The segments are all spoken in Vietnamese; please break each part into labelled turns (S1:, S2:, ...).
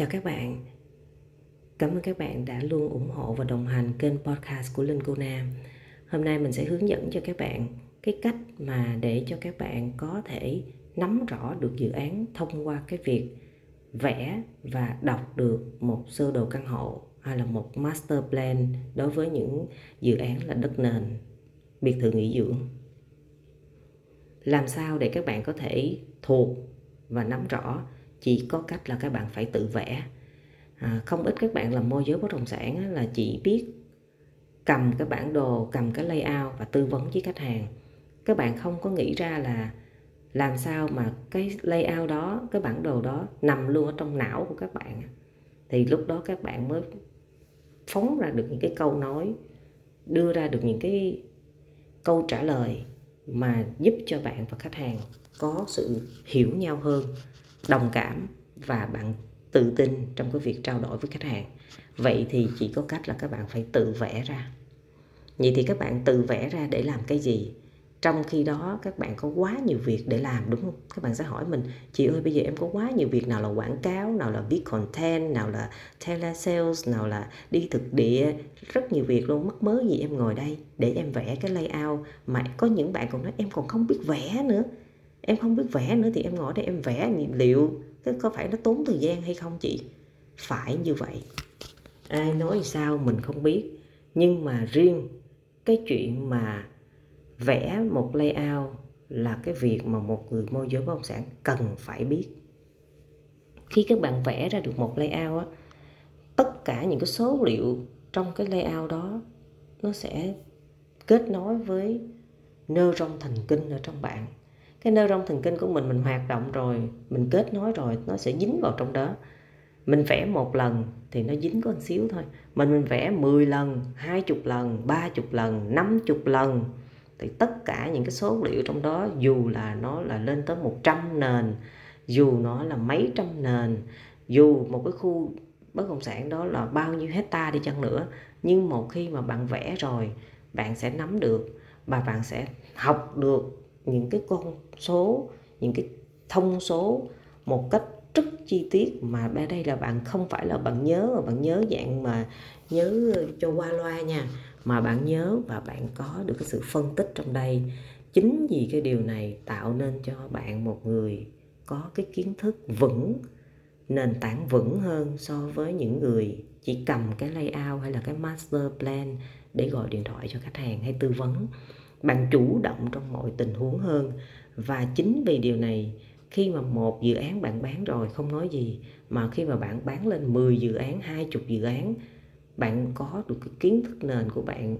S1: Chào các bạn. Cảm ơn các bạn đã luôn ủng hộ và đồng hành kênh podcast của Linh Cô Nam. Hôm nay mình sẽ hướng dẫn cho các bạn cái cách mà để cho các bạn có thể nắm rõ được dự án thông qua cái việc vẽ và đọc được một sơ đồ căn hộ hay là một master plan đối với những dự án là đất nền, biệt thự nghỉ dưỡng. Làm sao để các bạn có thể thuộc và nắm rõ chỉ có cách là các bạn phải tự vẽ. À, không ít các bạn làm môi giới bất động sản á, là chỉ biết cầm cái bản đồ cầm cái layout và tư vấn với khách hàng. Các bạn không có nghĩ ra là làm sao mà cái layout đó cái bản đồ đó nằm luôn ở trong não của các bạn thì lúc đó các bạn mới phóng ra được những cái câu nói đưa ra được những cái câu trả lời mà giúp cho bạn và khách hàng có sự hiểu nhau hơn đồng cảm và bạn tự tin trong cái việc trao đổi với khách hàng. Vậy thì chỉ có cách là các bạn phải tự vẽ ra. Vậy thì các bạn tự vẽ ra để làm cái gì? Trong khi đó, các bạn có quá nhiều việc để làm, đúng không? Các bạn sẽ hỏi mình, chị ơi, bây giờ em có quá nhiều việc, nào là quảng cáo, nào là viết content, nào là telesales nào là đi thực địa, rất nhiều việc luôn mất mớ gì em ngồi đây để em vẽ cái layout? Mà có những bạn còn nói, em còn không biết vẽ nữa em không biết vẽ nữa thì em ngồi đây em vẽ liệu. Cái có phải nó tốn thời gian hay không chị? Phải như vậy. Ai nói sao mình không biết. Nhưng mà riêng cái chuyện mà vẽ một layout là cái việc mà một người môi giới bất động sản cần phải biết. Khi các bạn vẽ ra được một layout á, tất cả những cái số liệu trong cái layout đó nó sẽ kết nối với neuron thần kinh ở trong bạn cái neuron thần kinh của mình mình hoạt động rồi, mình kết nối rồi, nó sẽ dính vào trong đó. Mình vẽ một lần thì nó dính có một xíu thôi. Mình mình vẽ 10 lần 20 lần 30 lần 50 lần. Thì tất cả những cái số liệu trong đó, dù là nó là lên tới 100 nền, dù nó là mấy trăm nền, dù một cái khu bất động sản đó là bao nhiêu hecta đi chăng nữa, nhưng một khi mà bạn vẽ rồi, bạn sẽ nắm được và bạn sẽ học được những cái con số, những cái thông số một cách rất chi tiết mà đây đây là bạn không phải là bạn nhớ mà bạn nhớ dạng mà nhớ cho qua loa nha, mà bạn nhớ và bạn có được cái sự phân tích trong đây. Chính vì cái điều này tạo nên cho bạn một người có cái kiến thức vững, nền tảng vững hơn so với những người chỉ cầm cái layout hay là cái master plan để gọi điện thoại cho khách hàng hay tư vấn bạn chủ động trong mọi tình huống hơn. Và chính vì điều này, khi mà một dự án bạn bán rồi, không nói gì, mà khi mà bạn bán lên 10 dự án 20 dự án, bạn có được cái kiến thức nền của bạn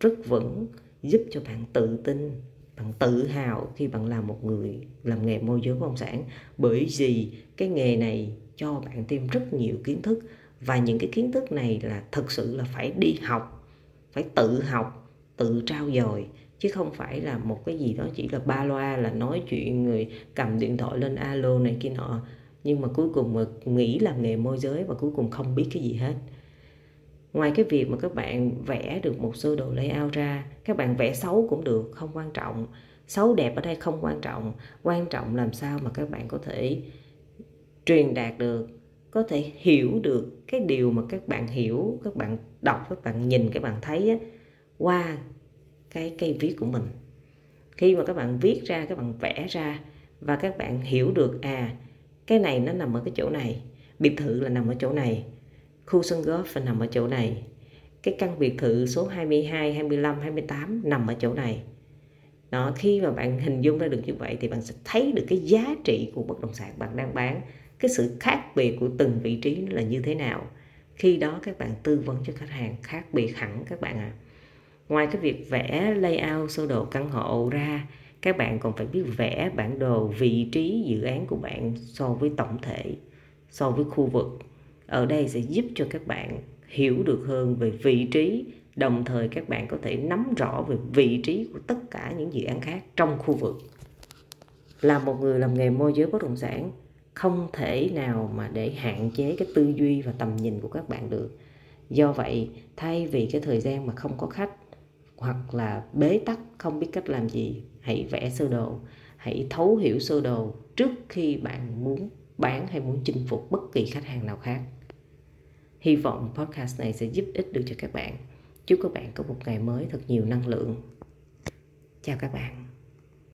S1: rất vững, giúp cho bạn tự tin, bạn tự hào khi bạn làm một người làm nghề môi giới bất động sản. Bởi vì cái nghề này cho bạn thêm rất nhiều kiến thức, và những cái kiến thức này là thật sự là phải đi học, phải tự học, tự trao dồi chứ không phải là một cái gì đó chỉ là ba loa là nói chuyện người cầm điện thoại lên alo này kia nọ. Nhưng mà cuối cùng mà nghĩ làm nghề môi giới và cuối cùng không biết cái gì hết. Ngoài cái việc mà các bạn vẽ được một sơ đồ layout ra các bạn vẽ xấu cũng được không quan trọng. Xấu đẹp ở đây không quan trọng. Quan trọng làm sao mà các bạn có thể truyền đạt được có thể hiểu được cái điều mà các bạn hiểu các bạn đọc các bạn nhìn các bạn thấy á, qua cái cây viết của mình. Khi mà các bạn viết ra các bạn vẽ ra và các bạn hiểu được à cái này nó nằm ở cái chỗ này biệt thự là nằm ở chỗ này khu sân golf là nằm ở chỗ này cái căn biệt thự số 22, 25, 28 nằm ở chỗ này. Đó khi mà bạn hình dung ra được như vậy thì bạn sẽ thấy được cái giá trị của bất động sản bạn đang bán cái sự khác biệt của từng vị trí là như thế nào. Khi đó các bạn tư vấn cho khách hàng khác biệt hẳn các bạn ạ. à ngoài cái việc vẽ layout sơ đồ căn hộ ra, các bạn còn phải biết vẽ bản đồ vị trí dự án của bạn so với tổng thể, so với khu vực. Ở đây sẽ giúp cho các bạn hiểu được hơn về vị trí, đồng thời các bạn có thể nắm rõ về vị trí của tất cả những dự án khác trong khu vực. Là một người làm nghề môi giới bất động sản, không thể nào mà để hạn chế cái tư duy và tầm nhìn của các bạn được. Do vậy, thay vì cái thời gian mà không có khách hoặc là bế tắc, không biết cách làm gì, hãy vẽ sơ đồ, hãy thấu hiểu sơ đồ trước khi bạn muốn bán hay muốn chinh phục bất kỳ khách hàng nào khác. Hy vọng podcast này sẽ giúp ích được cho các bạn. Chúc các bạn có một ngày mới thật nhiều năng lượng. Chào các bạn.